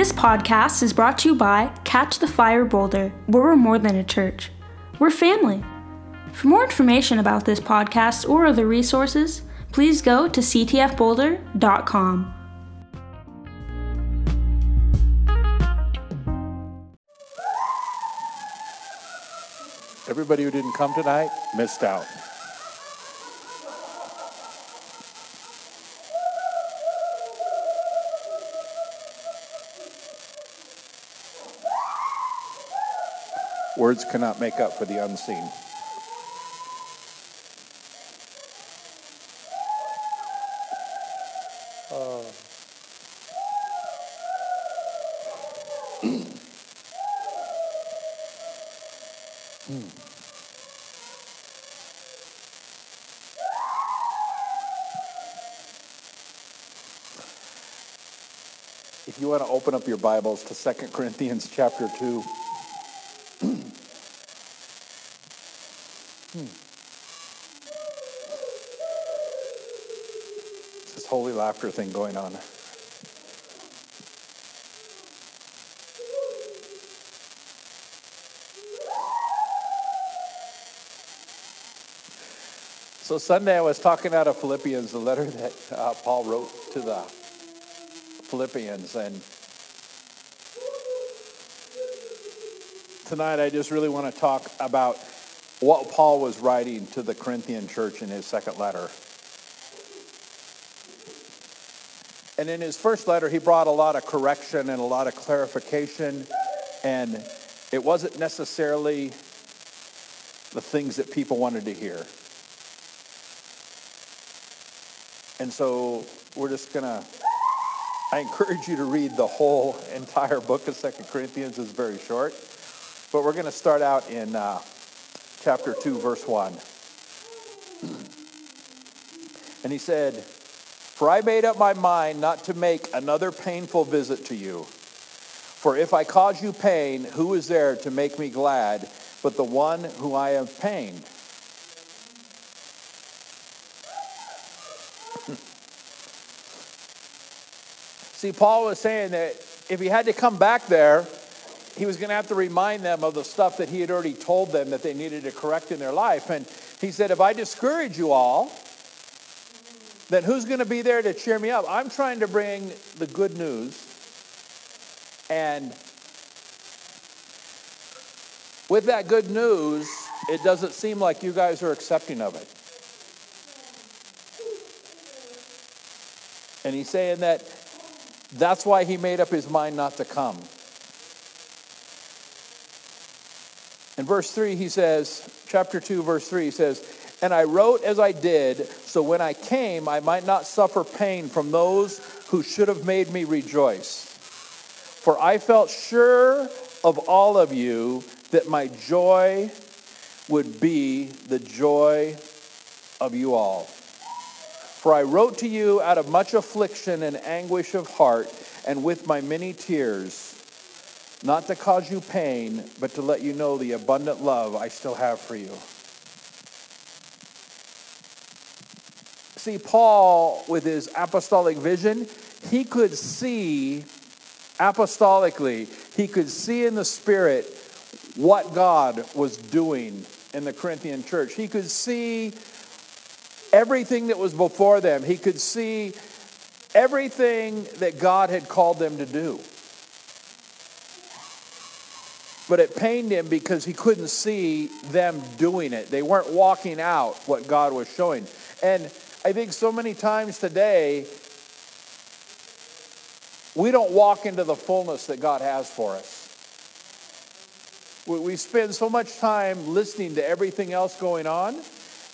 This podcast is brought to you by Catch the Fire Boulder, where we're more than a church. We're family. For more information about this podcast or other resources, please go to ctfboulder.com. Everybody who didn't come tonight missed out. Words cannot make up for the unseen. Uh, hmm. Hmm. If you want to open up your Bibles to 2 Corinthians chapter 2. Hmm. This holy laughter thing going on. So Sunday I was talking out of Philippians, the letter that uh, Paul wrote to the Philippians, and tonight I just really want to talk about what Paul was writing to the Corinthian church in his second letter. And in his first letter, he brought a lot of correction and a lot of clarification, and it wasn't necessarily the things that people wanted to hear. And so we're just going to, I encourage you to read the whole entire book of Second Corinthians. It's very short. But we're going to start out in uh, chapter 2, verse 1. And he said, For I made up my mind not to make another painful visit to you. For if I cause you pain, who is there to make me glad but the one who I have pained? See, Paul was saying that if he had to come back there, he was going to have to remind them of the stuff that he had already told them that they needed to correct in their life. And he said, If I discourage you all, then who's going to be there to cheer me up? I'm trying to bring the good news. And with that good news, it doesn't seem like you guys are accepting of it. And he's saying that that's why he made up his mind not to come. In verse 3, he says, chapter 2, verse 3, he says, And I wrote as I did, so when I came, I might not suffer pain from those who should have made me rejoice. For I felt sure of all of you that my joy would be the joy of you all. For I wrote to you out of much affliction and anguish of heart, and with my many tears not to cause you pain, but to let you know the abundant love I still have for you. See, Paul, with his apostolic vision, he could see apostolically, he could see in the Spirit what God was doing in the Corinthian church. He could see everything that was before them, he could see everything that God had called them to do but it pained him because he couldn't see them doing it. They weren't walking out what God was showing. And I think so many times today, we don't walk into the fullness that God has for us. We spend so much time listening to everything else going on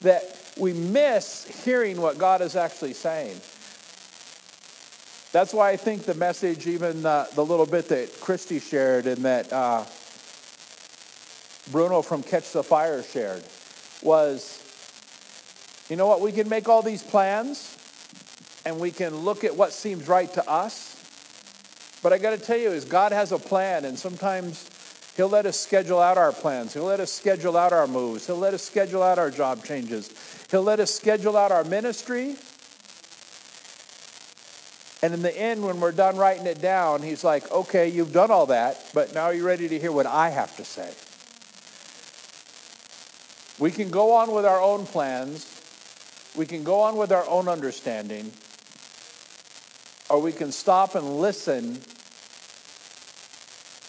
that we miss hearing what God is actually saying. That's why I think the message, even uh, the little bit that Christy shared, and that uh, Bruno from Catch the Fire shared was you know what? We can make all these plans and we can look at what seems right to us. But I got to tell you, is God has a plan, and sometimes He'll let us schedule out our plans. He'll let us schedule out our moves. He'll let us schedule out our job changes. He'll let us schedule out our ministry. And in the end, when we're done writing it down, he's like, okay, you've done all that, but now you're you ready to hear what I have to say? We can go on with our own plans, we can go on with our own understanding, or we can stop and listen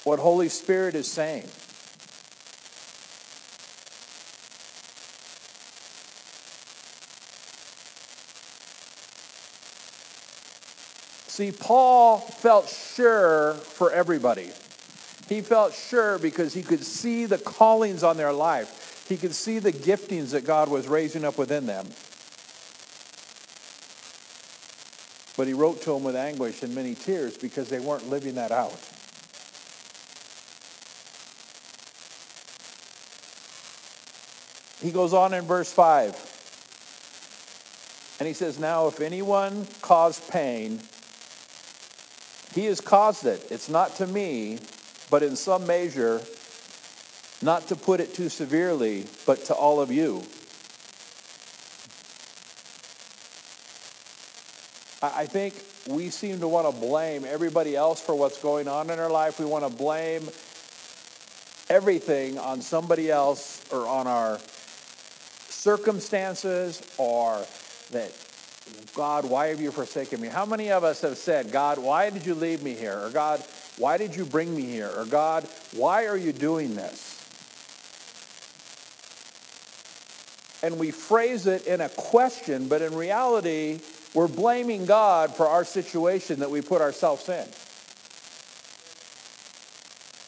what Holy Spirit is saying. See, Paul felt sure for everybody. He felt sure because he could see the callings on their life. He could see the giftings that God was raising up within them. But he wrote to them with anguish and many tears because they weren't living that out. He goes on in verse 5. And he says, Now, if anyone caused pain, he has caused it. It's not to me, but in some measure, not to put it too severely, but to all of you. I think we seem to want to blame everybody else for what's going on in our life. We want to blame everything on somebody else or on our circumstances or that God, why have you forsaken me? How many of us have said, God, why did you leave me here? Or God, why did you bring me here? Or God, why are you doing this? And we phrase it in a question, but in reality, we're blaming God for our situation that we put ourselves in.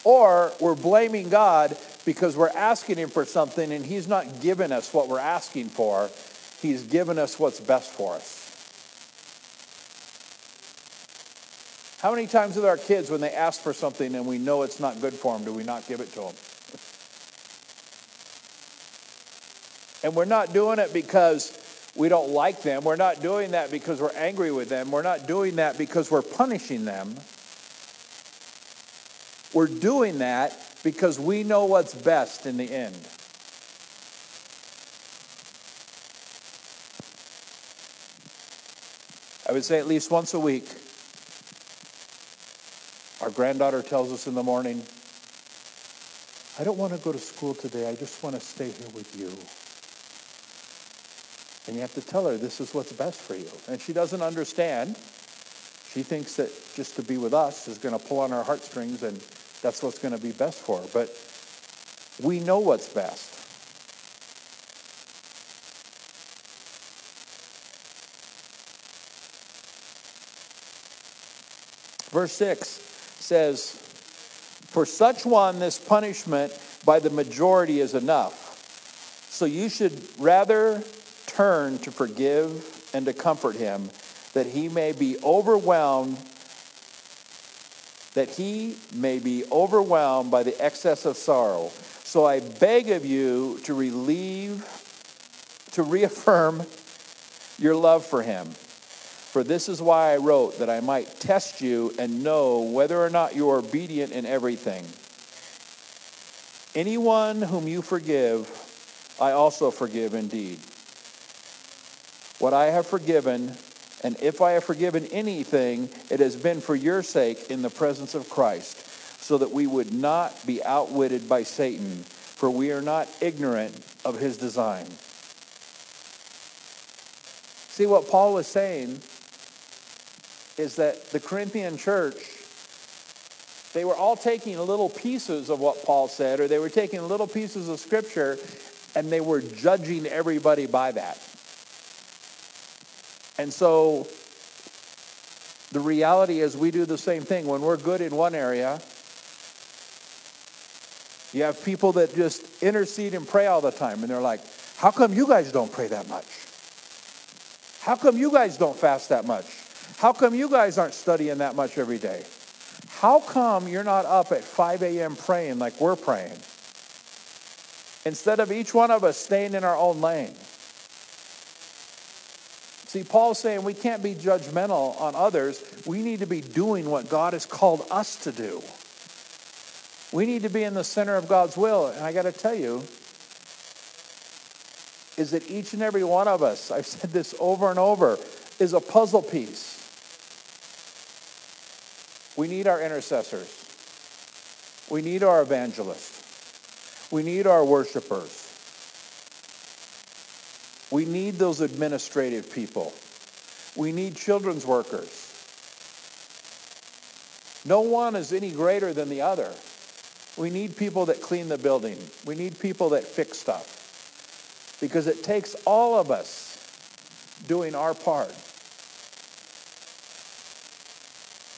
Or we're blaming God because we're asking Him for something and He's not giving us what we're asking for. He's given us what's best for us. How many times with our kids, when they ask for something and we know it's not good for them, do we not give it to them? And we're not doing it because we don't like them. We're not doing that because we're angry with them. We're not doing that because we're punishing them. We're doing that because we know what's best in the end. I would say at least once a week, our granddaughter tells us in the morning, I don't want to go to school today. I just want to stay here with you. And you have to tell her this is what's best for you. And she doesn't understand. She thinks that just to be with us is going to pull on our heartstrings and that's what's going to be best for her. But we know what's best. Verse 6 says, For such one, this punishment by the majority is enough. So you should rather turn to forgive and to comfort him, that he may be overwhelmed that he may be overwhelmed by the excess of sorrow. So I beg of you to relieve, to reaffirm your love for him. For this is why I wrote, that I might test you and know whether or not you are obedient in everything. Anyone whom you forgive, I also forgive indeed. What I have forgiven, and if I have forgiven anything, it has been for your sake in the presence of Christ, so that we would not be outwitted by Satan, for we are not ignorant of his design. See, what Paul was saying is that the Corinthian church, they were all taking little pieces of what Paul said, or they were taking little pieces of scripture, and they were judging everybody by that. And so the reality is we do the same thing. When we're good in one area, you have people that just intercede and pray all the time, and they're like, How come you guys don't pray that much? How come you guys don't fast that much? How come you guys aren't studying that much every day? How come you're not up at 5 a.m. praying like we're praying? Instead of each one of us staying in our own lane. See, Paul's saying we can't be judgmental on others. We need to be doing what God has called us to do. We need to be in the center of God's will. And I got to tell you, is that each and every one of us, I've said this over and over, is a puzzle piece. We need our intercessors. We need our evangelists. We need our worshipers. We need those administrative people. We need children's workers. No one is any greater than the other. We need people that clean the building. We need people that fix stuff. Because it takes all of us doing our part.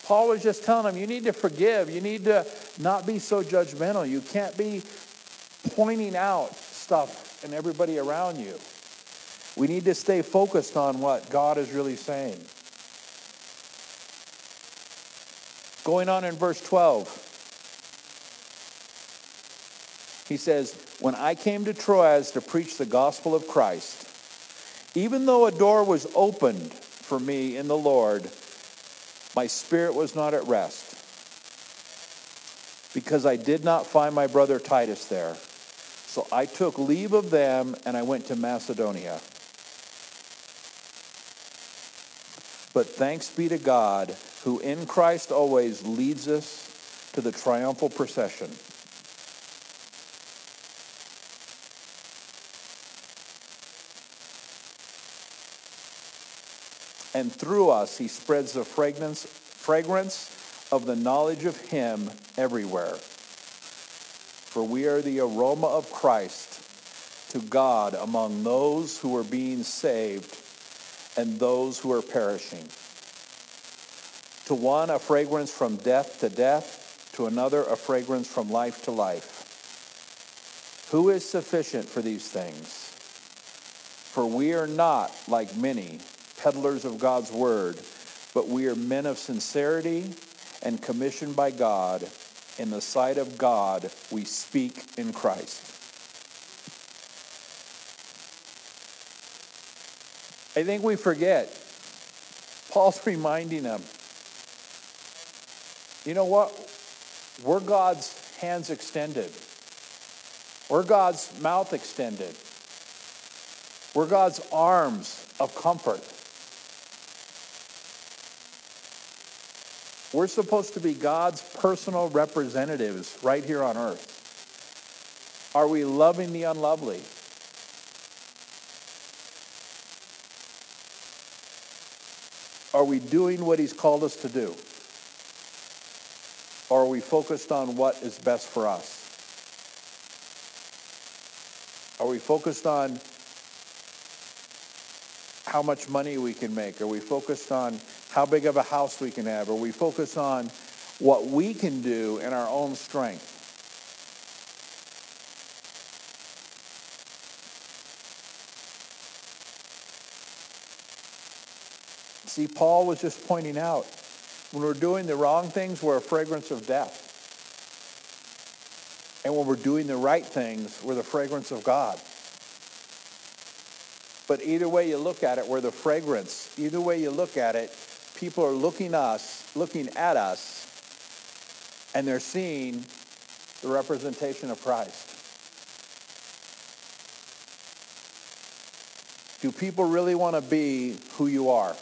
Paul was just telling them, you need to forgive. You need to not be so judgmental. You can't be pointing out stuff in everybody around you. We need to stay focused on what God is really saying. Going on in verse 12, he says, When I came to Troas to preach the gospel of Christ, even though a door was opened for me in the Lord, my spirit was not at rest because I did not find my brother Titus there. So I took leave of them and I went to Macedonia. But thanks be to God, who in Christ always leads us to the triumphal procession. And through us, he spreads the fragrance, fragrance of the knowledge of him everywhere. For we are the aroma of Christ to God among those who are being saved and those who are perishing. To one, a fragrance from death to death, to another, a fragrance from life to life. Who is sufficient for these things? For we are not, like many, peddlers of God's word, but we are men of sincerity and commissioned by God. In the sight of God, we speak in Christ. I think we forget. Paul's reminding them. You know what? We're God's hands extended. We're God's mouth extended. We're God's arms of comfort. We're supposed to be God's personal representatives right here on earth. Are we loving the unlovely? Are we doing what he's called us to do? Or are we focused on what is best for us? Are we focused on how much money we can make? Are we focused on how big of a house we can have? Are we focused on what we can do in our own strength? See, Paul was just pointing out when we're doing the wrong things, we're a fragrance of death. And when we're doing the right things, we're the fragrance of God. But either way you look at it, we're the fragrance. Either way you look at it, people are looking us, looking at us, and they're seeing the representation of Christ. Do people really want to be who you are?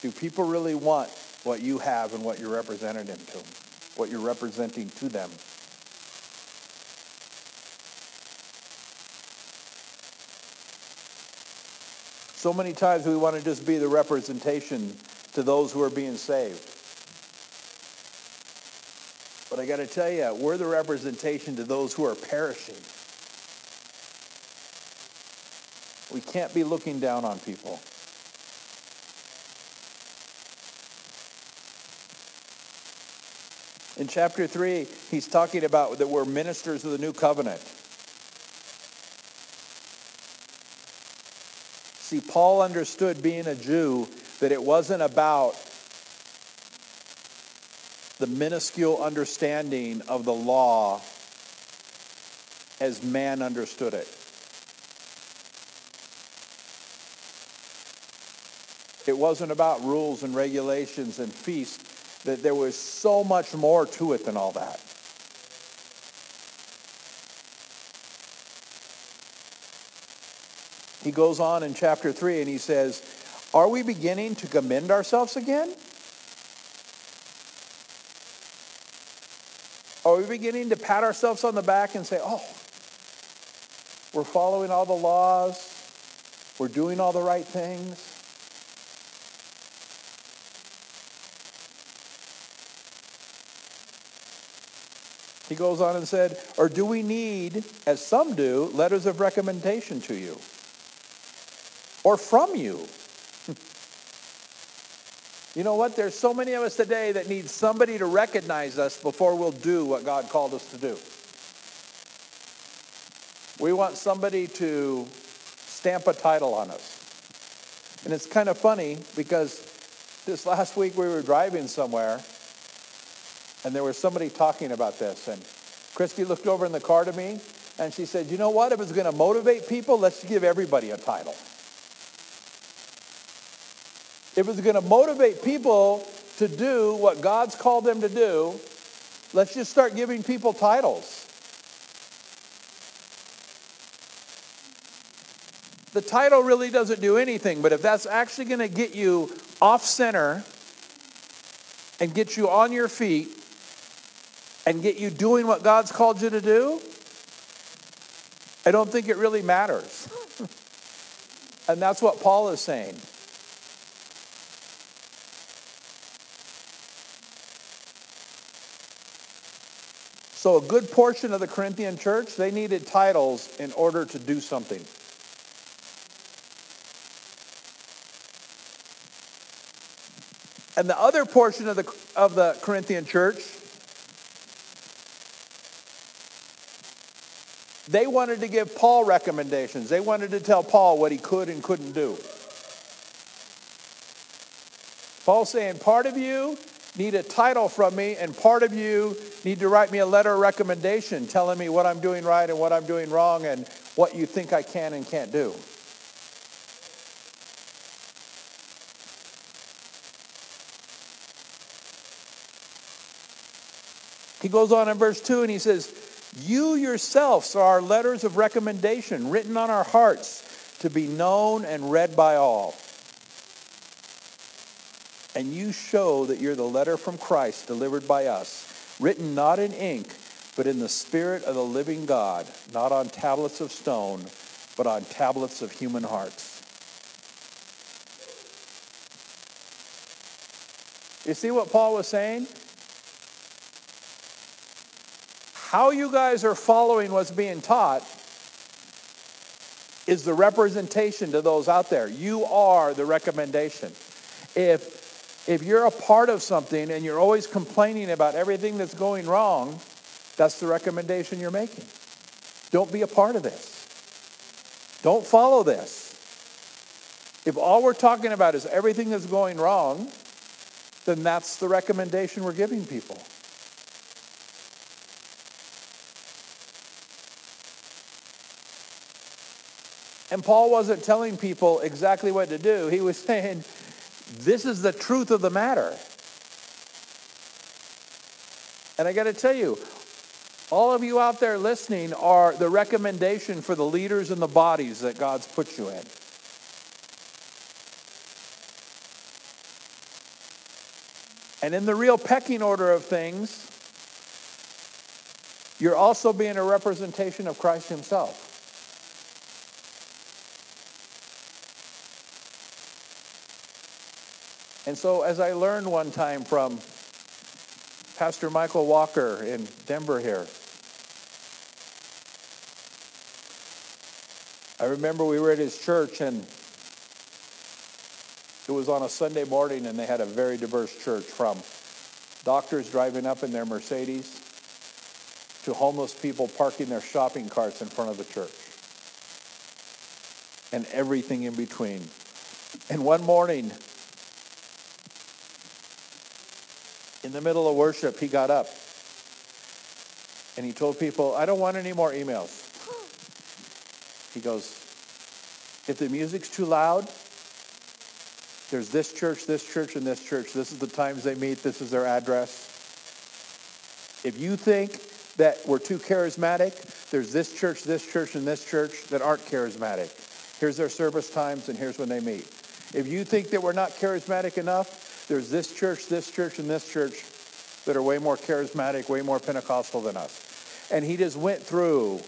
Do people really want what you have and what you're representing to them, what you're representing to them? So many times we want to just be the representation to those who are being saved. But I got to tell you, we're the representation to those who are perishing. We can't be looking down on people. In chapter 3, he's talking about that we're ministers of the new covenant. See, Paul understood being a Jew that it wasn't about the minuscule understanding of the law as man understood it. It wasn't about rules and regulations and feasts that there was so much more to it than all that. He goes on in chapter 3 and he says, Are we beginning to commend ourselves again? Are we beginning to pat ourselves on the back and say, oh, we're following all the laws, we're doing all the right things? He goes on and said, Or do we need, as some do, letters of recommendation to you? Or from you? you know what? There's so many of us today that need somebody to recognize us before we'll do what God called us to do. We want somebody to stamp a title on us. And it's kind of funny because this last week we were driving somewhere and there was somebody talking about this. And Christy looked over in the car to me and she said, You know what? If it's going to motivate people, let's give everybody a title. If it's going to motivate people to do what God's called them to do, let's just start giving people titles. The title really doesn't do anything, but if that's actually going to get you off center and get you on your feet and get you doing what God's called you to do, I don't think it really matters. and that's what Paul is saying. So, a good portion of the Corinthian church, they needed titles in order to do something. And the other portion of the, of the Corinthian church, they wanted to give Paul recommendations. They wanted to tell Paul what he could and couldn't do. Paul's saying, part of you need a title from me, and part of you need to write me a letter of recommendation telling me what I'm doing right and what I'm doing wrong and what you think I can and can't do. He goes on in verse 2 and he says, You yourselves are our letters of recommendation written on our hearts to be known and read by all. And you show that you're the letter from Christ delivered by us, written not in ink, but in the Spirit of the living God, not on tablets of stone, but on tablets of human hearts. You see what Paul was saying? How you guys are following what's being taught is the representation to those out there. You are the recommendation. If, if you're a part of something and you're always complaining about everything that's going wrong, that's the recommendation you're making. Don't be a part of this. Don't follow this. If all we're talking about is everything that's going wrong, then that's the recommendation we're giving people. And Paul wasn't telling people exactly what to do. He was saying, this is the truth of the matter. And I got to tell you, all of you out there listening are the recommendation for the leaders and the bodies that God's put you in. And in the real pecking order of things, you're also being a representation of Christ Himself. And so, as I learned one time from Pastor Michael Walker in Denver here, I remember we were at his church and it was on a Sunday morning and they had a very diverse church from doctors driving up in their Mercedes to homeless people parking their shopping carts in front of the church and everything in between. And one morning, in the middle of worship, he got up and he told people, I don't want any more emails. He goes, if the music's too loud, there's this church, this church, and this church. This is the times they meet. This is their address. If you think that we're too charismatic, there's this church, this church, and this church that aren't charismatic. Here's their service times, and here's when they meet. If you think that we're not charismatic enough, there's this church, this church, and this church. that are way more charismatic, way more Pentecostal than us. And he just went through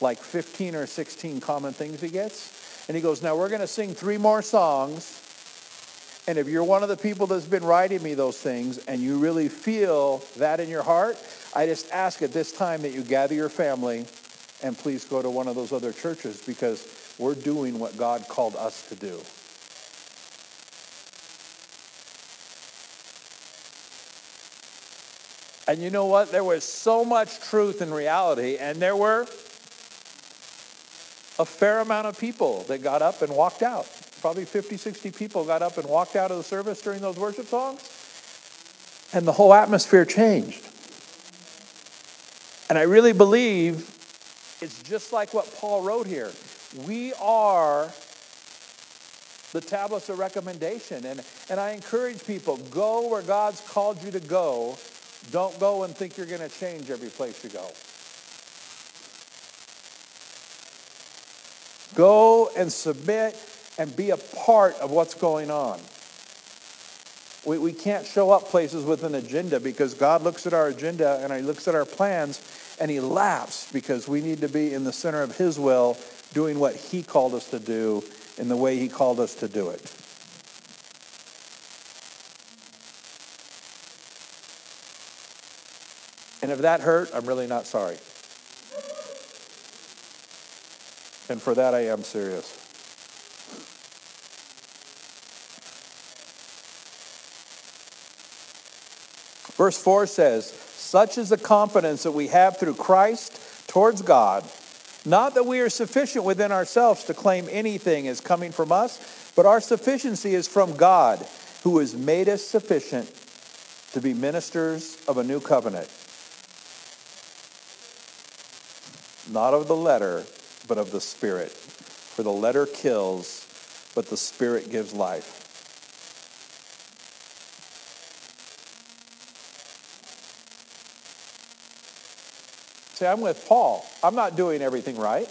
like 15 or 16 common things he gets. And he goes, Now we're going to sing three more songs. And if you're one of the people that's been writing me those things and you really feel that in your heart, I just ask at this time that you gather your family and please go to one of those other churches because we're doing what God called us to do. And you know what? There was so much truth and reality, and there were a fair amount of people that got up and walked out. Probably 50, 60 people got up and walked out of the service during those worship songs, and the whole atmosphere changed. And I really believe it's just like what Paul wrote here. We are the tablets of recommendation. And, and I encourage people go where God's called you to go don't go and think you're going to change every place you go. Go and submit and be a part of what's going on. We, we can't show up places with an agenda because God looks at our agenda and He looks at our plans and He laughs because we need to be in the center of His will, doing what He called us to do in the way He called us to do it. And if that hurt, I'm really not sorry. And for that, I am serious. Verse 4 says, Such is the confidence that we have through Christ towards God. Not that we are sufficient within ourselves to claim anything as coming from us, but our sufficiency is from God, who has made us sufficient to be ministers of a new covenant not of the letter, but of the Spirit. For the letter kills, but the Spirit gives life. See, I'm with Paul. I'm not doing everything right.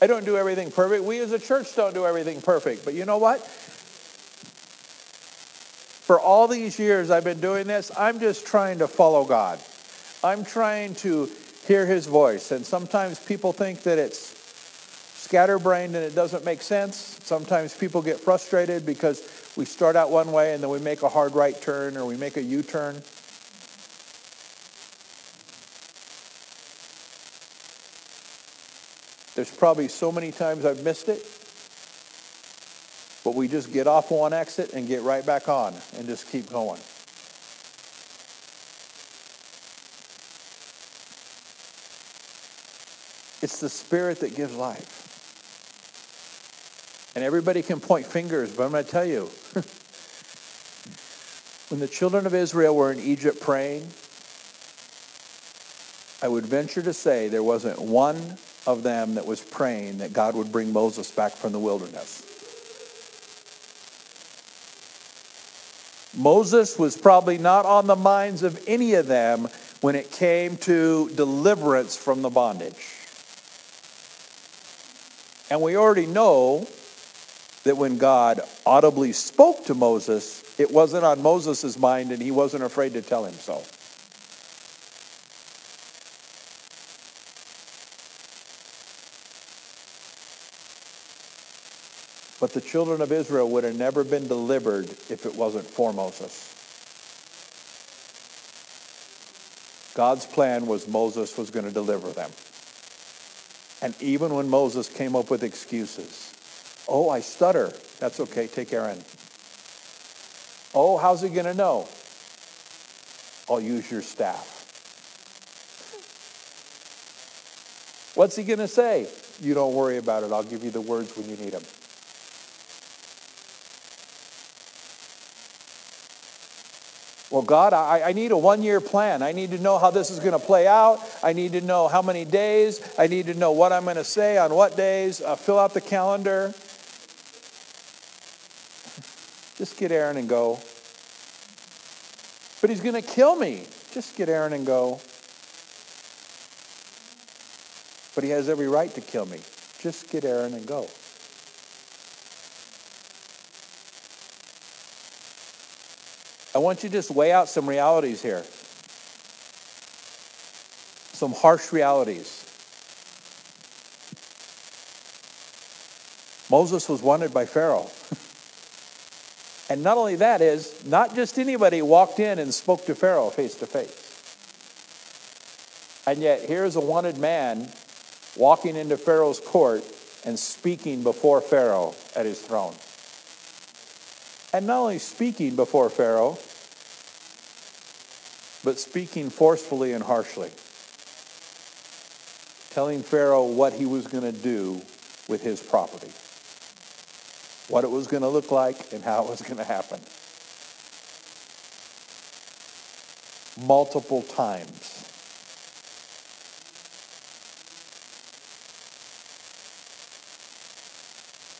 I don't do everything perfect. We as a church don't do everything perfect. But you know what? For all these years I've been doing this, I'm just trying to follow God. I'm trying to hear his voice. And sometimes people think that it's scatterbrained and it doesn't make sense. Sometimes people get frustrated because we start out one way and then we make a hard right turn or we make a U turn. There's probably so many times I've missed it, but we just get off one exit and get right back on and just keep going. It's the Spirit that gives life. And everybody can point fingers, but I'm going to tell you when the children of Israel were in Egypt praying, I would venture to say there wasn't one of them that was praying that God would bring Moses back from the wilderness. Moses was probably not on the minds of any of them when it came to deliverance from the bondage. And we already know that when God audibly spoke to Moses, it wasn't on Moses' mind and he wasn't afraid to tell him so. But the children of Israel would have never been delivered if it wasn't for Moses. God's plan was Moses was going to deliver them. And even when Moses came up with excuses, oh, I stutter. That's okay. Take Aaron. Oh, how's he going to know? I'll use your staff. What's he going to say? You don't worry about it. I'll give you the words when you need them. Well, God, I, I need a one year plan. I need to know how this is going to play out. I need to know how many days. I need to know what I'm going to say on what days. Uh, fill out the calendar. Just get Aaron and go. But he's going to kill me. Just get Aaron and go. But he has every right to kill me. Just get Aaron and go. I want you to just weigh out some realities here. Some harsh realities. Moses was wanted by Pharaoh. and not only that is, not just anybody walked in and spoke to Pharaoh face to face. And yet here's a wanted man walking into Pharaoh's court and speaking before Pharaoh at his throne. And not only speaking before Pharaoh, but speaking forcefully and harshly, telling Pharaoh what he was going to do with his property, what it was going to look like, and how it was going to happen. Multiple times.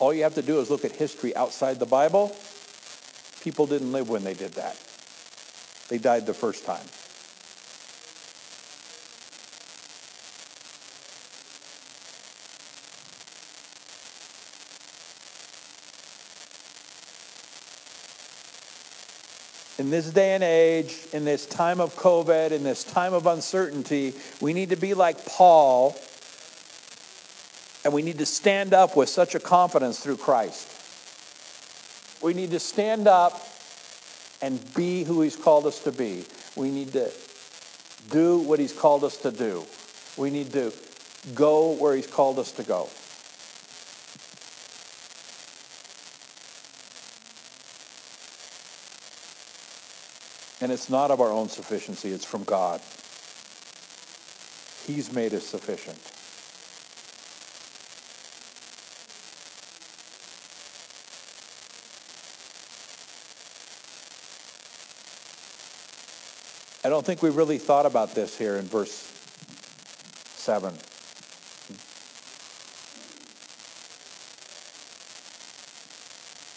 All you have to do is look at history outside the Bible. People didn't live when they did that. They died the first time. in this day and age, in this time of COVID, in this time of uncertainty, we need to be like Paul and we need to stand up with such a confidence through Christ. We need to stand up and be who He's called us to be. We need to do what He's called us to do. We need to go where He's called us to go. And it's not of our own sufficiency, it's from God. He's made us sufficient. Don't think we really thought about this here in verse 7.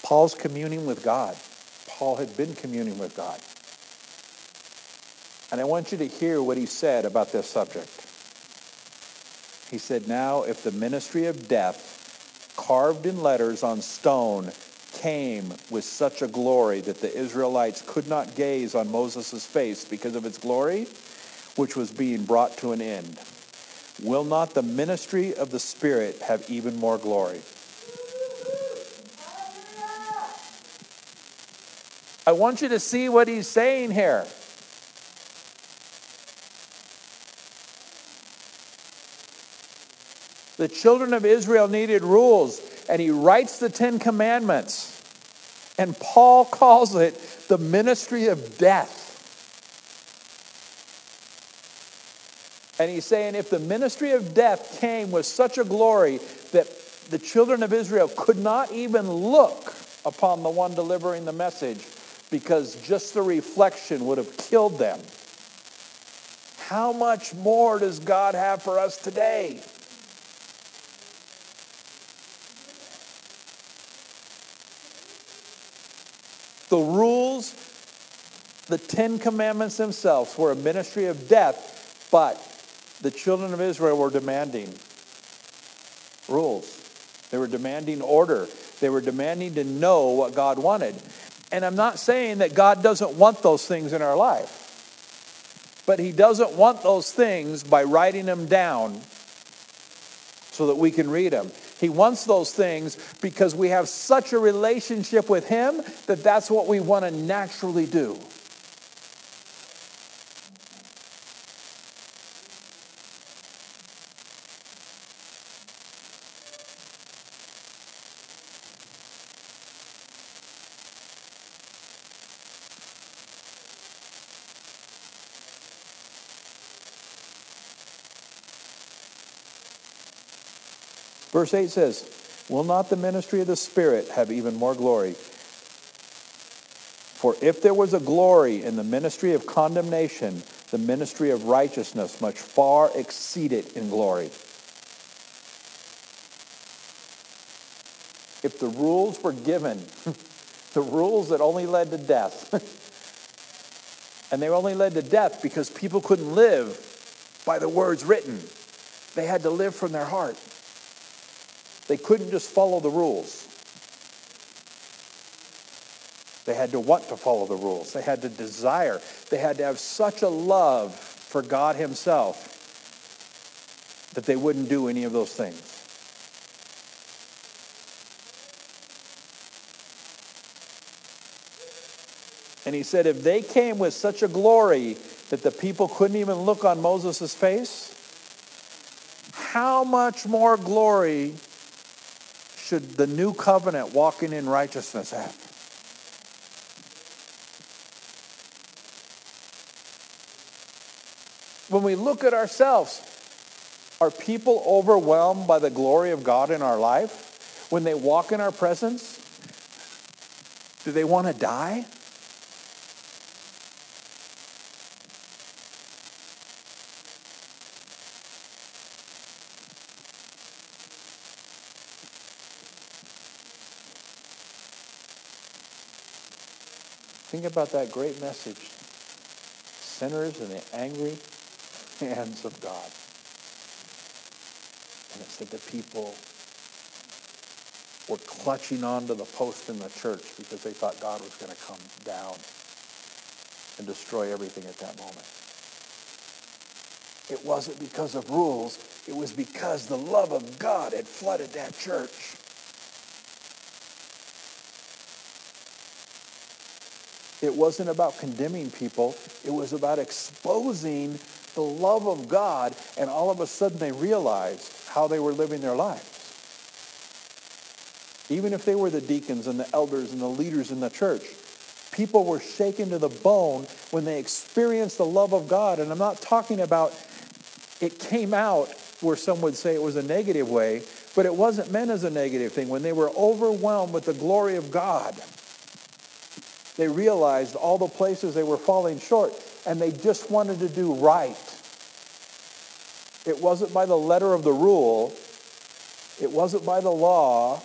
Paul's communing with God. Paul had been communing with God. And I want you to hear what he said about this subject. He said, Now, if the ministry of death, carved in letters on stone, came with such a glory that the Israelites could not gaze on Moses' face because of its glory, which was being brought to an end. Will not the ministry of the Spirit have even more glory? I want you to see what he's saying here. The children of Israel needed rules, and he writes the Ten Commandments. And Paul calls it the ministry of death. And he's saying if the ministry of death came with such a glory that the children of Israel could not even look upon the one delivering the message because just the reflection would have killed them. How much more does God have for us today? The rules, the Ten Commandments themselves were a ministry of death, but the children of Israel were demanding rules. They were demanding order. They were demanding to know what God wanted. And I'm not saying that God doesn't want those things in our life, but He doesn't want those things by writing them down so that we can read them. He wants those things because we have such a relationship with Him that that's what we want to naturally do. Verse 8 says, Will not the ministry of the Spirit have even more glory? For if there was a glory in the ministry of condemnation, the ministry of righteousness much far exceeded in glory. If the rules were given, the rules that only led to death, and they only led to death because people couldn't live by the words written, they had to live from their heart. They couldn't just follow the rules. They had to want to follow the rules. They had to desire. They had to have such a love for God Himself that they wouldn't do any of those things. And he said, if they came with such a glory that the people couldn't even look on Moses' face, how much more glory should the new covenant walking in righteousness have? When we look at ourselves, are people overwhelmed by the glory of God in our life? When they walk in our presence, do they want to die? Think about that great message. Sinners in the angry hands of God. And it said the people were clutching onto the post in the church because they thought God was going to come down and destroy everything at that moment. It wasn't because of rules. It was because the love of God had flooded that church. It wasn't about condemning people. It was about exposing the love of God, and all of a sudden they realized how they were living their lives. Even if they were the deacons and the elders and the leaders in the church, people were shaken to the bone when they experienced the love of God. And I'm not talking about it came out where some would say it was a negative way, but it wasn't meant as a negative thing. When they were overwhelmed with the glory of God, they realized all the places they were falling short, and they just wanted to do right. It wasn't by the letter of the rule. It wasn't by the law.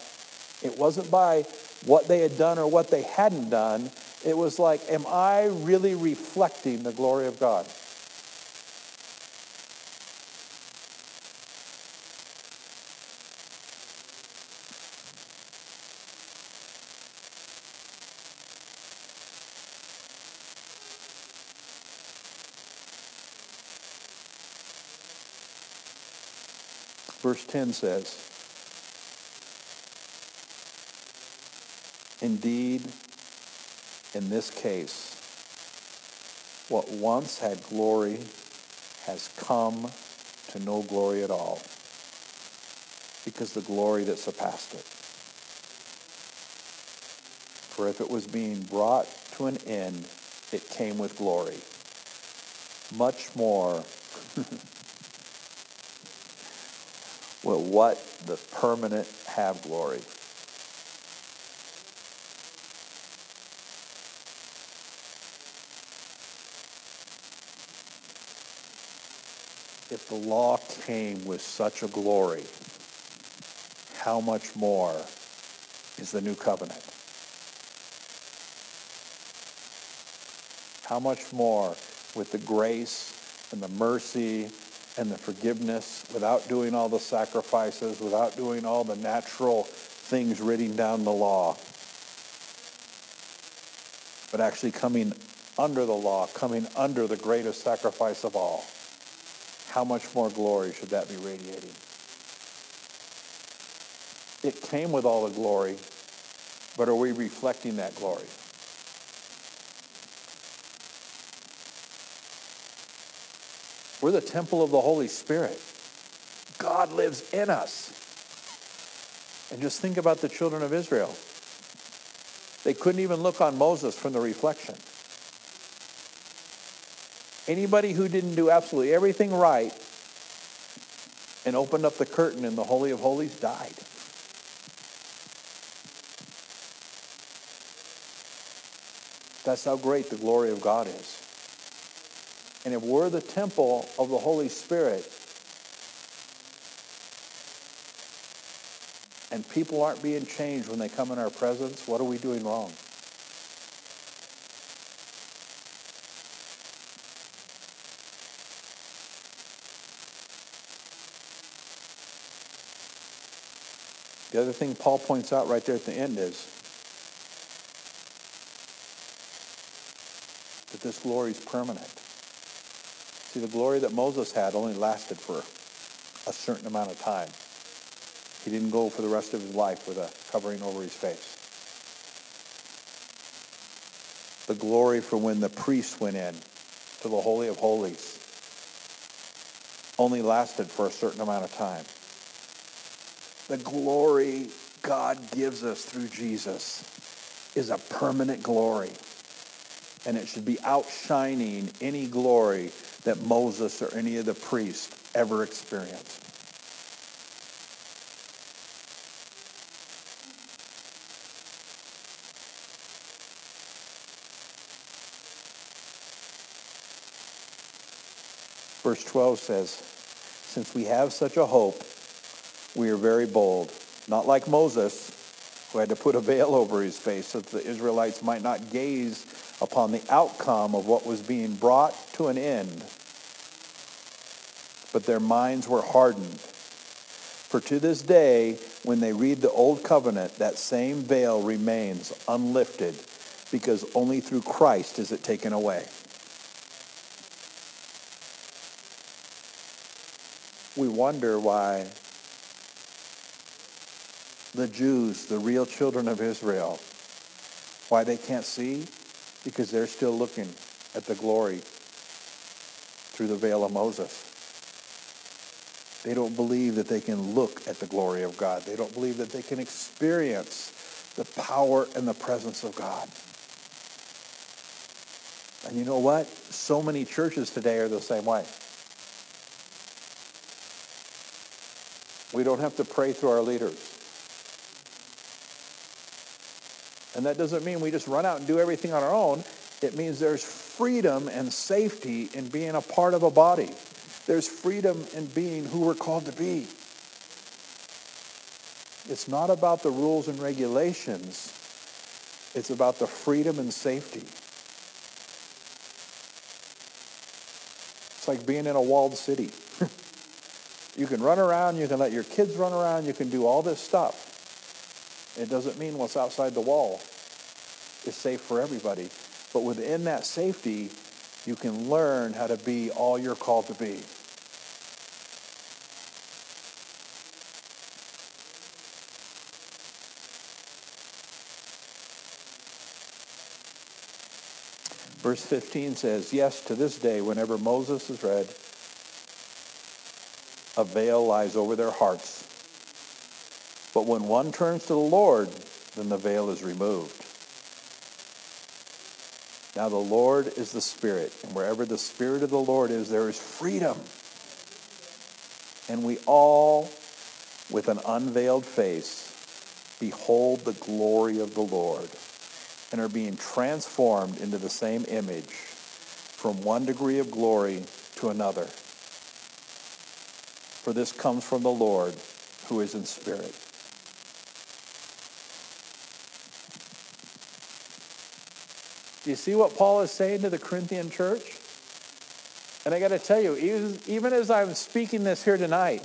It wasn't by what they had done or what they hadn't done. It was like, am I really reflecting the glory of God? Verse 10 says, Indeed, in this case, what once had glory has come to no glory at all because the glory that surpassed it. For if it was being brought to an end, it came with glory. Much more will what the permanent have glory. If the law came with such a glory, how much more is the new covenant? How much more with the grace and the mercy and the forgiveness without doing all the sacrifices, without doing all the natural things written down the law, but actually coming under the law, coming under the greatest sacrifice of all. How much more glory should that be radiating? It came with all the glory, but are we reflecting that glory? We're the temple of the Holy Spirit. God lives in us. And just think about the children of Israel. They couldn't even look on Moses from the reflection. Anybody who didn't do absolutely everything right and opened up the curtain in the Holy of Holies died. That's how great the glory of God is. And if we're the temple of the Holy Spirit, and people aren't being changed when they come in our presence, what are we doing wrong? The other thing Paul points out right there at the end is that this glory is permanent. See, the glory that Moses had only lasted for a certain amount of time. He didn't go for the rest of his life with a covering over his face. The glory for when the priest went in to the Holy of Holies only lasted for a certain amount of time. The glory God gives us through Jesus is a permanent glory. And it should be outshining any glory that Moses or any of the priests ever experienced. Verse 12 says, Since we have such a hope, we are very bold. Not like Moses, who had to put a veil over his face so that the Israelites might not gaze upon the outcome of what was being brought to an end. But their minds were hardened. For to this day, when they read the Old Covenant, that same veil remains unlifted because only through Christ is it taken away. we wonder why the Jews, the real children of Israel, why they can't see? Because they're still looking at the glory through the veil of Moses. They don't believe that they can look at the glory of God. They don't believe that they can experience the power and the presence of God. And you know what? So many churches today are the same way. We don't have to pray through our leaders. And that doesn't mean we just run out and do everything on our own. It means there's freedom and safety in being a part of a body. There's freedom in being who we're called to be. It's not about the rules and regulations. It's about the freedom and safety. It's like being in a walled city. You can run around, you can let your kids run around, you can do all this stuff. It doesn't mean what's outside the wall is safe for everybody. But within that safety, you can learn how to be all you're called to be. Verse 15 says, Yes, to this day, whenever Moses is read, a veil lies over their hearts. But when one turns to the Lord, then the veil is removed. Now the Lord is the Spirit, and wherever the Spirit of the Lord is, there is freedom. And we all, with an unveiled face, behold the glory of the Lord and are being transformed into the same image from one degree of glory to another for this comes from the Lord who is in spirit. Do you see what Paul is saying to the Corinthian church? And I got to tell you, even, even as I'm speaking this here tonight,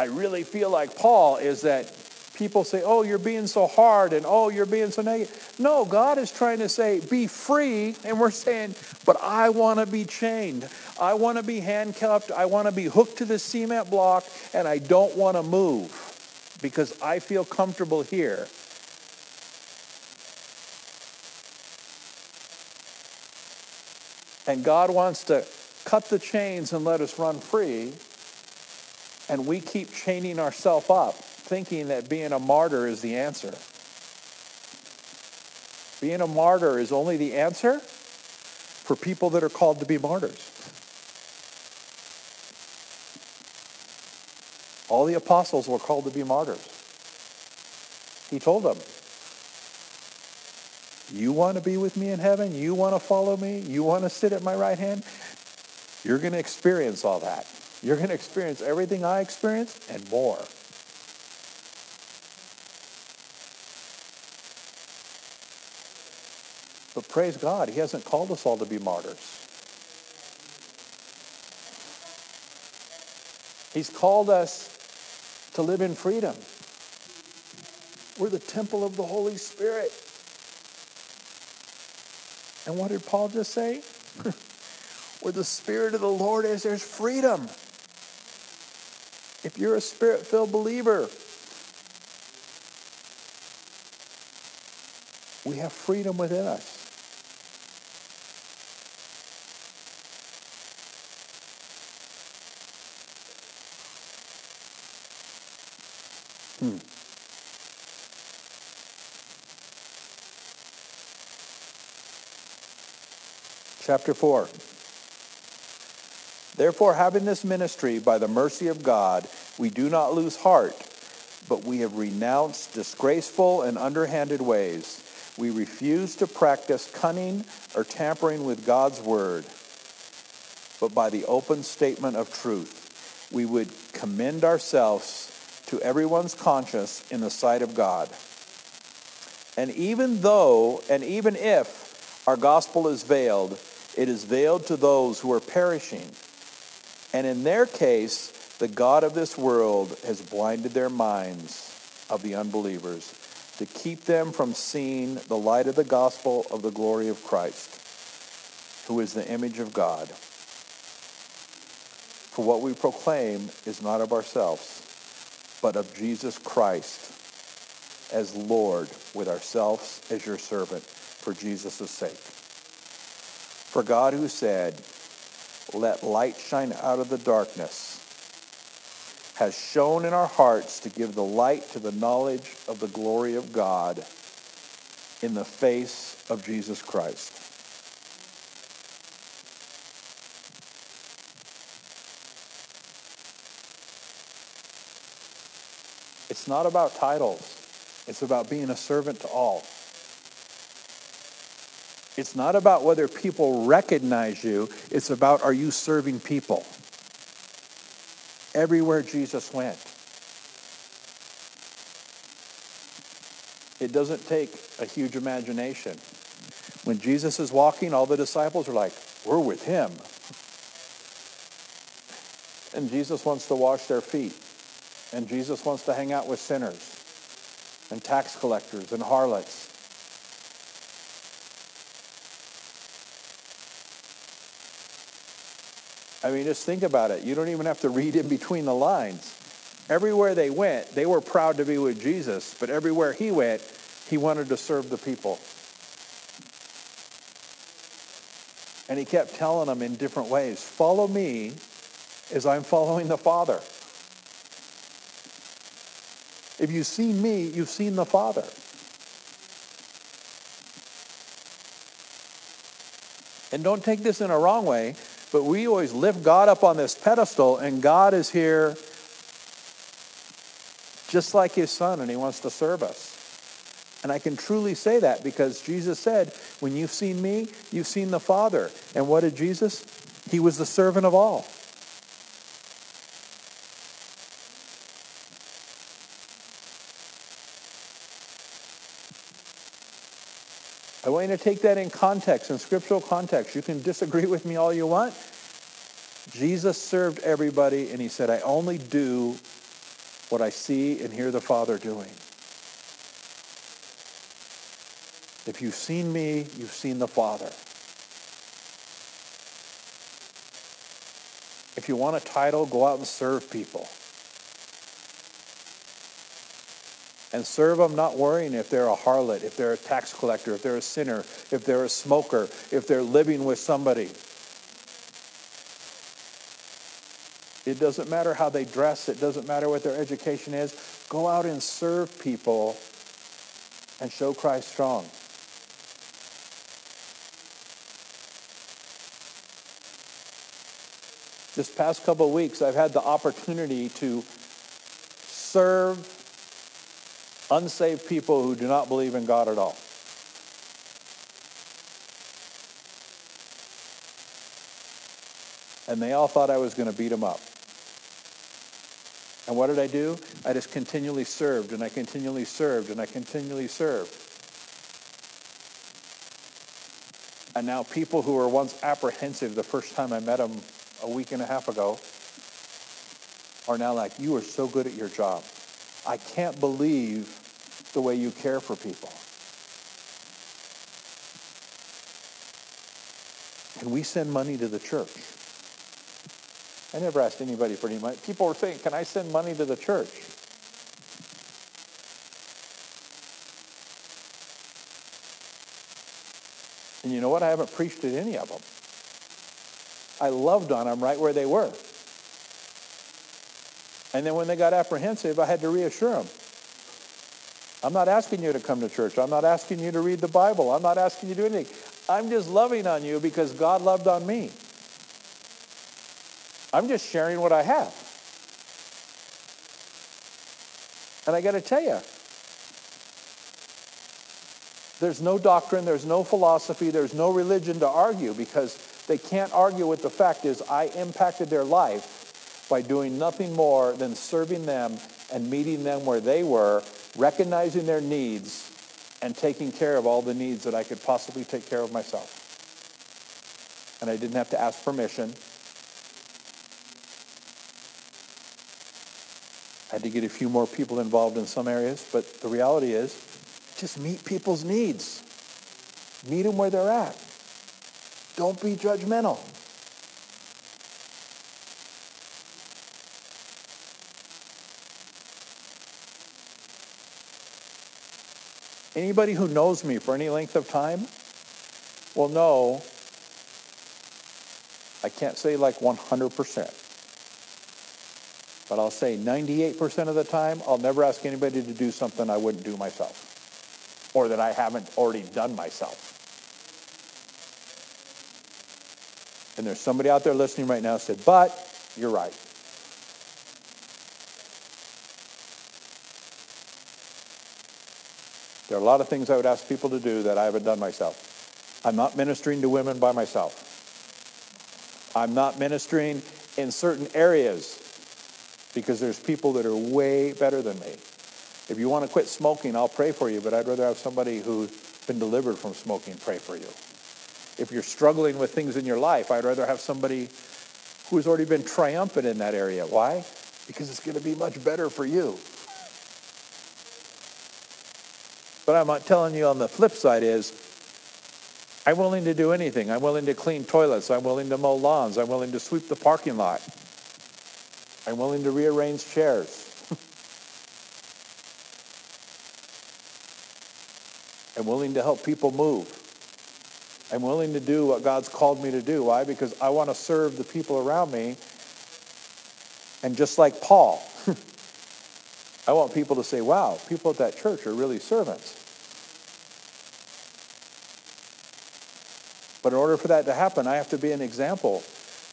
I really feel like Paul is that people say, oh, you're being so hard and oh, you're being so negative. No, God is trying to say, be free. And we're saying, but I want to be chained. I want to be handcuffed. I want to be hooked to the cement block and I don't want to move because I feel comfortable here. And God wants to cut the chains and let us run free. And we keep chaining ourselves up thinking that being a martyr is the answer. Being a martyr is only the answer for people that are called to be martyrs. All the apostles were called to be martyrs. He told them, You want to be with me in heaven? You want to follow me? You want to sit at my right hand? You're going to experience all that. You're going to experience everything I experienced and more. But praise God, He hasn't called us all to be martyrs. He's called us to live in freedom. We're the temple of the Holy Spirit. And what did Paul just say? Where the Spirit of the Lord is, there's freedom. If you're a spirit filled believer, we have freedom within us. Chapter 4. Therefore, having this ministry by the mercy of God, we do not lose heart, but we have renounced disgraceful and underhanded ways. We refuse to practice cunning or tampering with God's word, but by the open statement of truth, we would commend ourselves to everyone's conscience in the sight of God. And even though, and even if our gospel is veiled, it is veiled to those who are perishing and in their case, the God of this world has blinded their minds of the unbelievers to keep them from seeing the light of the gospel of the glory of Christ, who is the image of God. For what we proclaim is not of ourselves, but of Jesus Christ as Lord, with ourselves as your servant, for Jesus' sake. For God who said, let light shine out of the darkness, has shone in our hearts to give the light to the knowledge of the glory of God in the face of Jesus Christ. It's not about titles. It's about being a servant to all. It's not about whether people recognize you, it's about are you serving people? Everywhere Jesus went. It doesn't take a huge imagination. When Jesus is walking, all the disciples are like, we're with him. And Jesus wants to wash their feet. And Jesus wants to hang out with sinners and tax collectors and harlots. I mean, just think about it. You don't even have to read in between the lines. Everywhere they went, they were proud to be with Jesus, but everywhere he went, he wanted to serve the people. And he kept telling them in different ways follow me as I'm following the Father. If you've seen me, you've seen the Father. And don't take this in a wrong way. But we always lift God up on this pedestal, and God is here just like his son, and he wants to serve us. And I can truly say that because Jesus said, When you've seen me, you've seen the Father. And what did Jesus? He was the servant of all. You to take that in context, in scriptural context. You can disagree with me all you want. Jesus served everybody, and he said, I only do what I see and hear the Father doing. If you've seen me, you've seen the Father. If you want a title, go out and serve people. And serve them not worrying if they're a harlot, if they're a tax collector, if they're a sinner, if they're a smoker, if they're living with somebody. It doesn't matter how they dress, it doesn't matter what their education is. Go out and serve people and show Christ strong. This past couple of weeks, I've had the opportunity to serve unsaved people who do not believe in God at all. And they all thought I was going to beat them up. And what did I do? I just continually served and I continually served and I continually served. And now people who were once apprehensive the first time I met them a week and a half ago are now like, you are so good at your job. I can't believe the way you care for people. Can we send money to the church? I never asked anybody for any money. People were saying, Can I send money to the church? And you know what? I haven't preached at any of them. I loved on them right where they were. And then when they got apprehensive, I had to reassure them. I'm not asking you to come to church. I'm not asking you to read the Bible. I'm not asking you to do anything. I'm just loving on you because God loved on me. I'm just sharing what I have. And I got to tell you, there's no doctrine, there's no philosophy, there's no religion to argue because they can't argue with the fact is I impacted their life by doing nothing more than serving them and meeting them where they were, recognizing their needs and taking care of all the needs that I could possibly take care of myself. And I didn't have to ask permission. I had to get a few more people involved in some areas, but the reality is just meet people's needs. Meet them where they're at. Don't be judgmental. Anybody who knows me for any length of time will know I can't say like 100%, but I'll say 98% of the time, I'll never ask anybody to do something I wouldn't do myself or that I haven't already done myself. And there's somebody out there listening right now said, but you're right. There are a lot of things I would ask people to do that I haven't done myself. I'm not ministering to women by myself. I'm not ministering in certain areas because there's people that are way better than me. If you want to quit smoking, I'll pray for you, but I'd rather have somebody who's been delivered from smoking pray for you. If you're struggling with things in your life, I'd rather have somebody who's already been triumphant in that area. Why? Because it's going to be much better for you. But I'm telling you on the flip side is, I'm willing to do anything. I'm willing to clean toilets. I'm willing to mow lawns. I'm willing to sweep the parking lot. I'm willing to rearrange chairs. I'm willing to help people move. I'm willing to do what God's called me to do. Why? Because I want to serve the people around me. And just like Paul, I want people to say, wow, people at that church are really servants. But in order for that to happen, I have to be an example.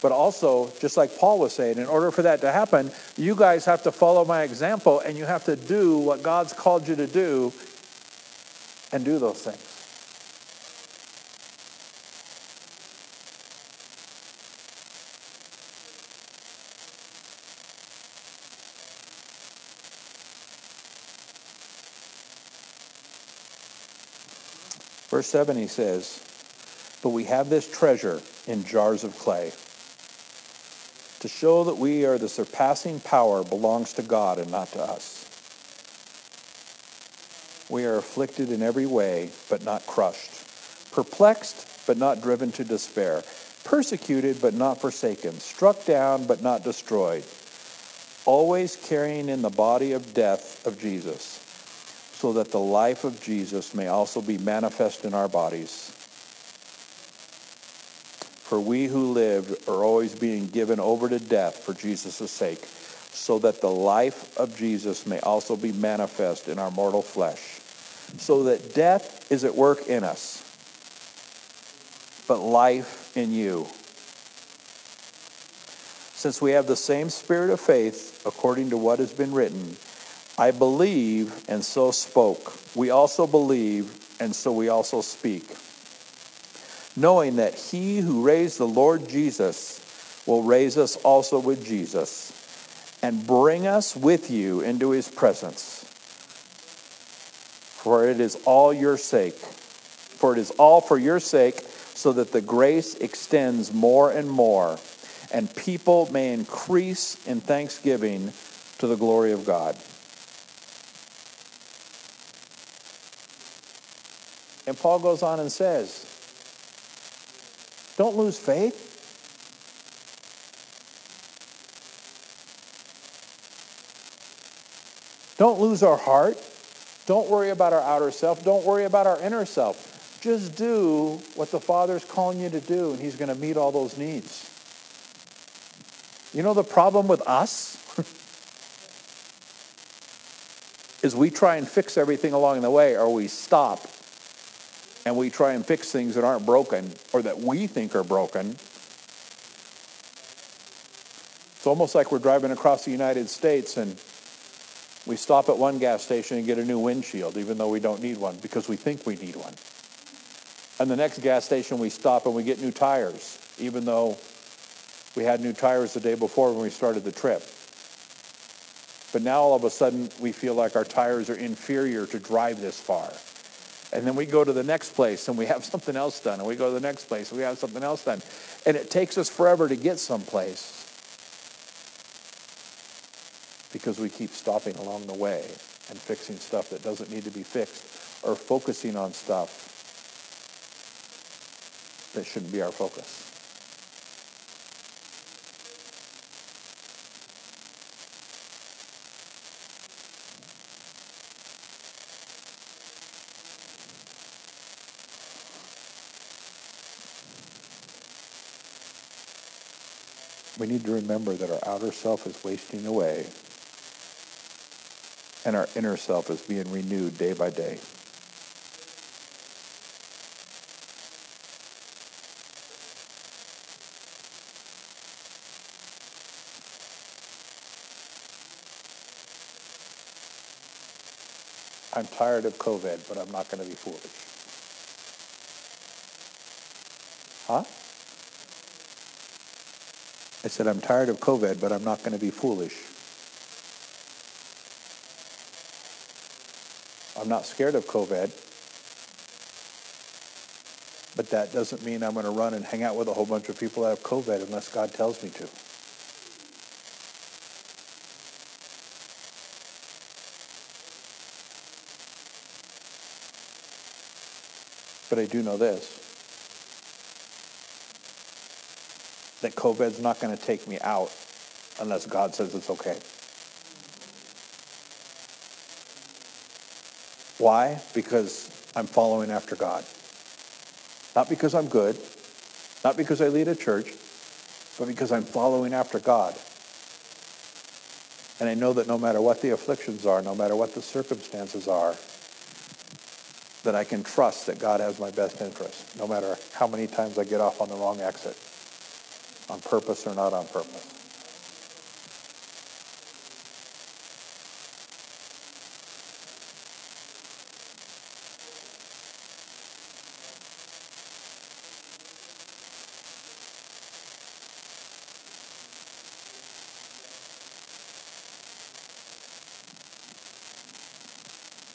But also, just like Paul was saying, in order for that to happen, you guys have to follow my example and you have to do what God's called you to do and do those things. Verse 7, he says, But we have this treasure in jars of clay to show that we are the surpassing power belongs to God and not to us. We are afflicted in every way, but not crushed, perplexed, but not driven to despair, persecuted, but not forsaken, struck down, but not destroyed, always carrying in the body of death of Jesus so that the life of Jesus may also be manifest in our bodies. For we who live are always being given over to death for Jesus' sake, so that the life of Jesus may also be manifest in our mortal flesh. So that death is at work in us, but life in you. Since we have the same spirit of faith, according to what has been written, I believe and so spoke. We also believe and so we also speak. Knowing that he who raised the Lord Jesus will raise us also with Jesus and bring us with you into his presence. For it is all your sake. For it is all for your sake, so that the grace extends more and more, and people may increase in thanksgiving to the glory of God. And Paul goes on and says, Don't lose faith. Don't lose our heart. Don't worry about our outer self. Don't worry about our inner self. Just do what the Father's calling you to do, and He's going to meet all those needs. You know the problem with us? is we try and fix everything along the way, or we stop and we try and fix things that aren't broken or that we think are broken. It's almost like we're driving across the United States and we stop at one gas station and get a new windshield, even though we don't need one, because we think we need one. And the next gas station we stop and we get new tires, even though we had new tires the day before when we started the trip. But now all of a sudden we feel like our tires are inferior to drive this far. And then we go to the next place and we have something else done. And we go to the next place and we have something else done. And it takes us forever to get someplace because we keep stopping along the way and fixing stuff that doesn't need to be fixed or focusing on stuff that shouldn't be our focus. We need to remember that our outer self is wasting away and our inner self is being renewed day by day. I'm tired of COVID, but I'm not going to be foolish. I said, I'm tired of COVID, but I'm not going to be foolish. I'm not scared of COVID, but that doesn't mean I'm going to run and hang out with a whole bunch of people that have COVID unless God tells me to. But I do know this that COVID's not going to take me out unless God says it's okay. Why? Because I'm following after God. Not because I'm good, not because I lead a church, but because I'm following after God. And I know that no matter what the afflictions are, no matter what the circumstances are, that I can trust that God has my best interest, no matter how many times I get off on the wrong exit, purpose or not on purpose.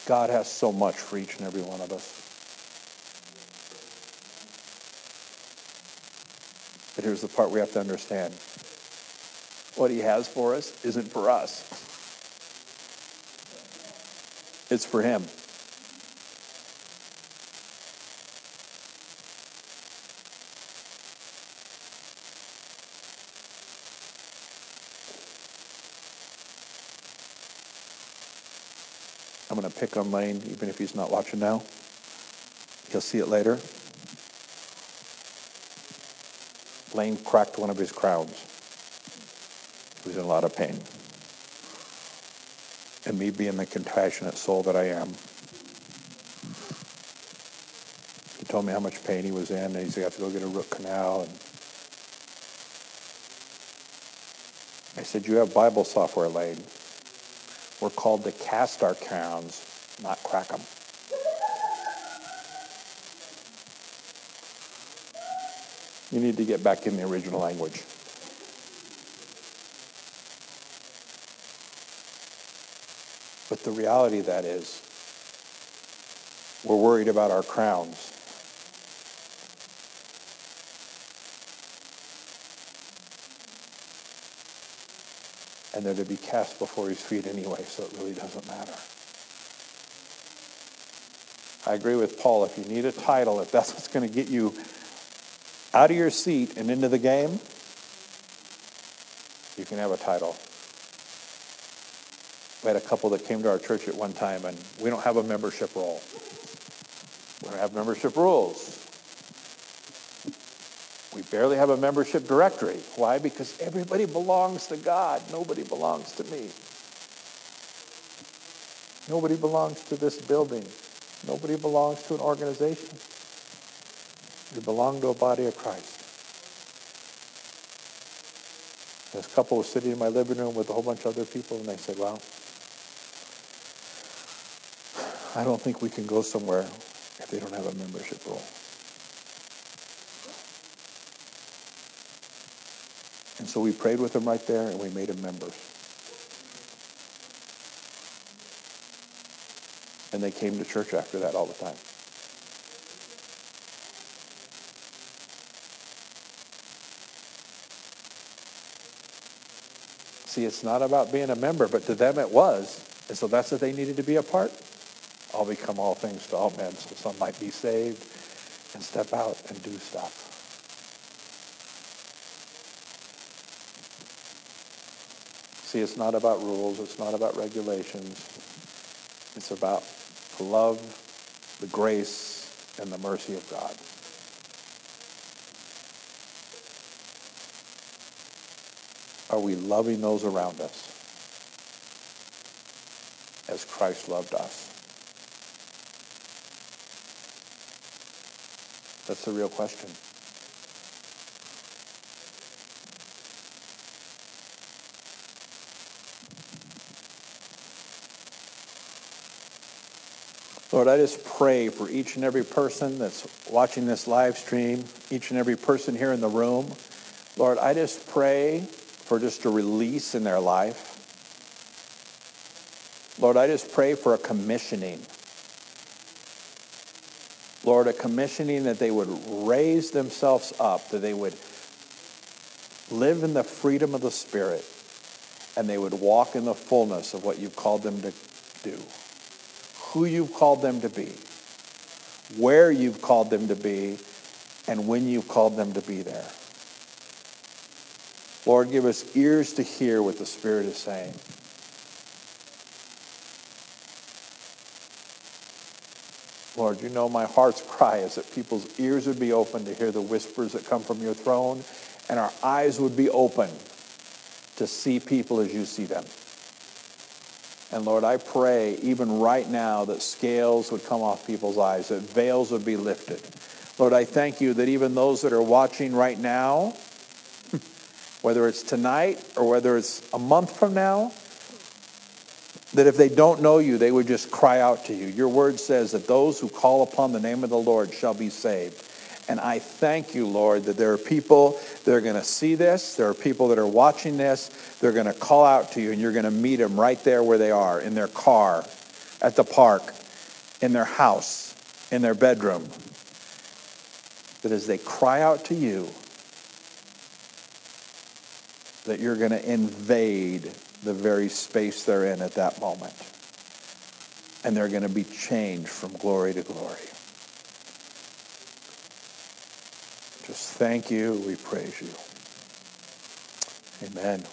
God has so much for each and every one of us. But here's the part we have to understand. What he has for us isn't for us. It's for him. I'm going to pick on Lane, even if he's not watching now. He'll see it later. Lane cracked one of his crowns. He was in a lot of pain. And me being the compassionate soul that I am, he told me how much pain he was in, and he said, I have to go get a root canal. And I said, you have Bible software, Lane. We're called to cast our crowns, not crack them. You need to get back in the original language. But the reality of that is, we're worried about our crowns. and they're to be cast before his feet anyway, so it really doesn't matter. I agree with Paul. If you need a title, if that's what's going to get you out of your seat and into the game, you can have a title. We had a couple that came to our church at one time, and we don't have a membership roll. We don't have membership rules. We barely have a membership directory. Why? Because everybody belongs to God. Nobody belongs to me. Nobody belongs to this building. Nobody belongs to an organization. We belong to a body of Christ. This couple was sitting in my living room with a whole bunch of other people, and they said, Well, I don't think we can go somewhere if they don't have a membership roll. And so we prayed with them right there, and we made them members. And they came to church after that all the time. See, it's not about being a member, but to them it was. And so that's what they needed to be a part. I'll become all things to all men so some might be saved and step out and do stuff. See, it's not about rules. It's not about regulations. It's about the love, the grace, and the mercy of God. Are we loving those around us as Christ loved us? That's the real question. Lord, I just pray for each and every person that's watching this live stream, each and every person here in the room. Lord, I just pray for just a release in their life. Lord, I just pray for a commissioning. Lord, a commissioning that they would raise themselves up, that they would live in the freedom of the Spirit, and they would walk in the fullness of what you've called them to do, who you've called them to be, where you've called them to be, and when you've called them to be there. Lord, give us ears to hear what the Spirit is saying. Lord, you know my heart's cry is that people's ears would be open to hear the whispers that come from your throne, and our eyes would be open to see people as you see them. And Lord, I pray even right now that scales would come off people's eyes, that veils would be lifted. Lord, I thank you that even those that are watching right now, whether it's tonight or whether it's a month from now, that if they don't know you, they would just cry out to you. Your word says that those who call upon the name of the Lord shall be saved. And I thank you, Lord, that there are people that are going to see this. There are people that are watching this. They're going to call out to you, and you're going to meet them right there where they are in their car, at the park, in their house, in their bedroom. That as they cry out to you, that you're going to invade the very space they're in at that moment. And they're going to be changed from glory to glory. Just thank you. We praise you. Amen.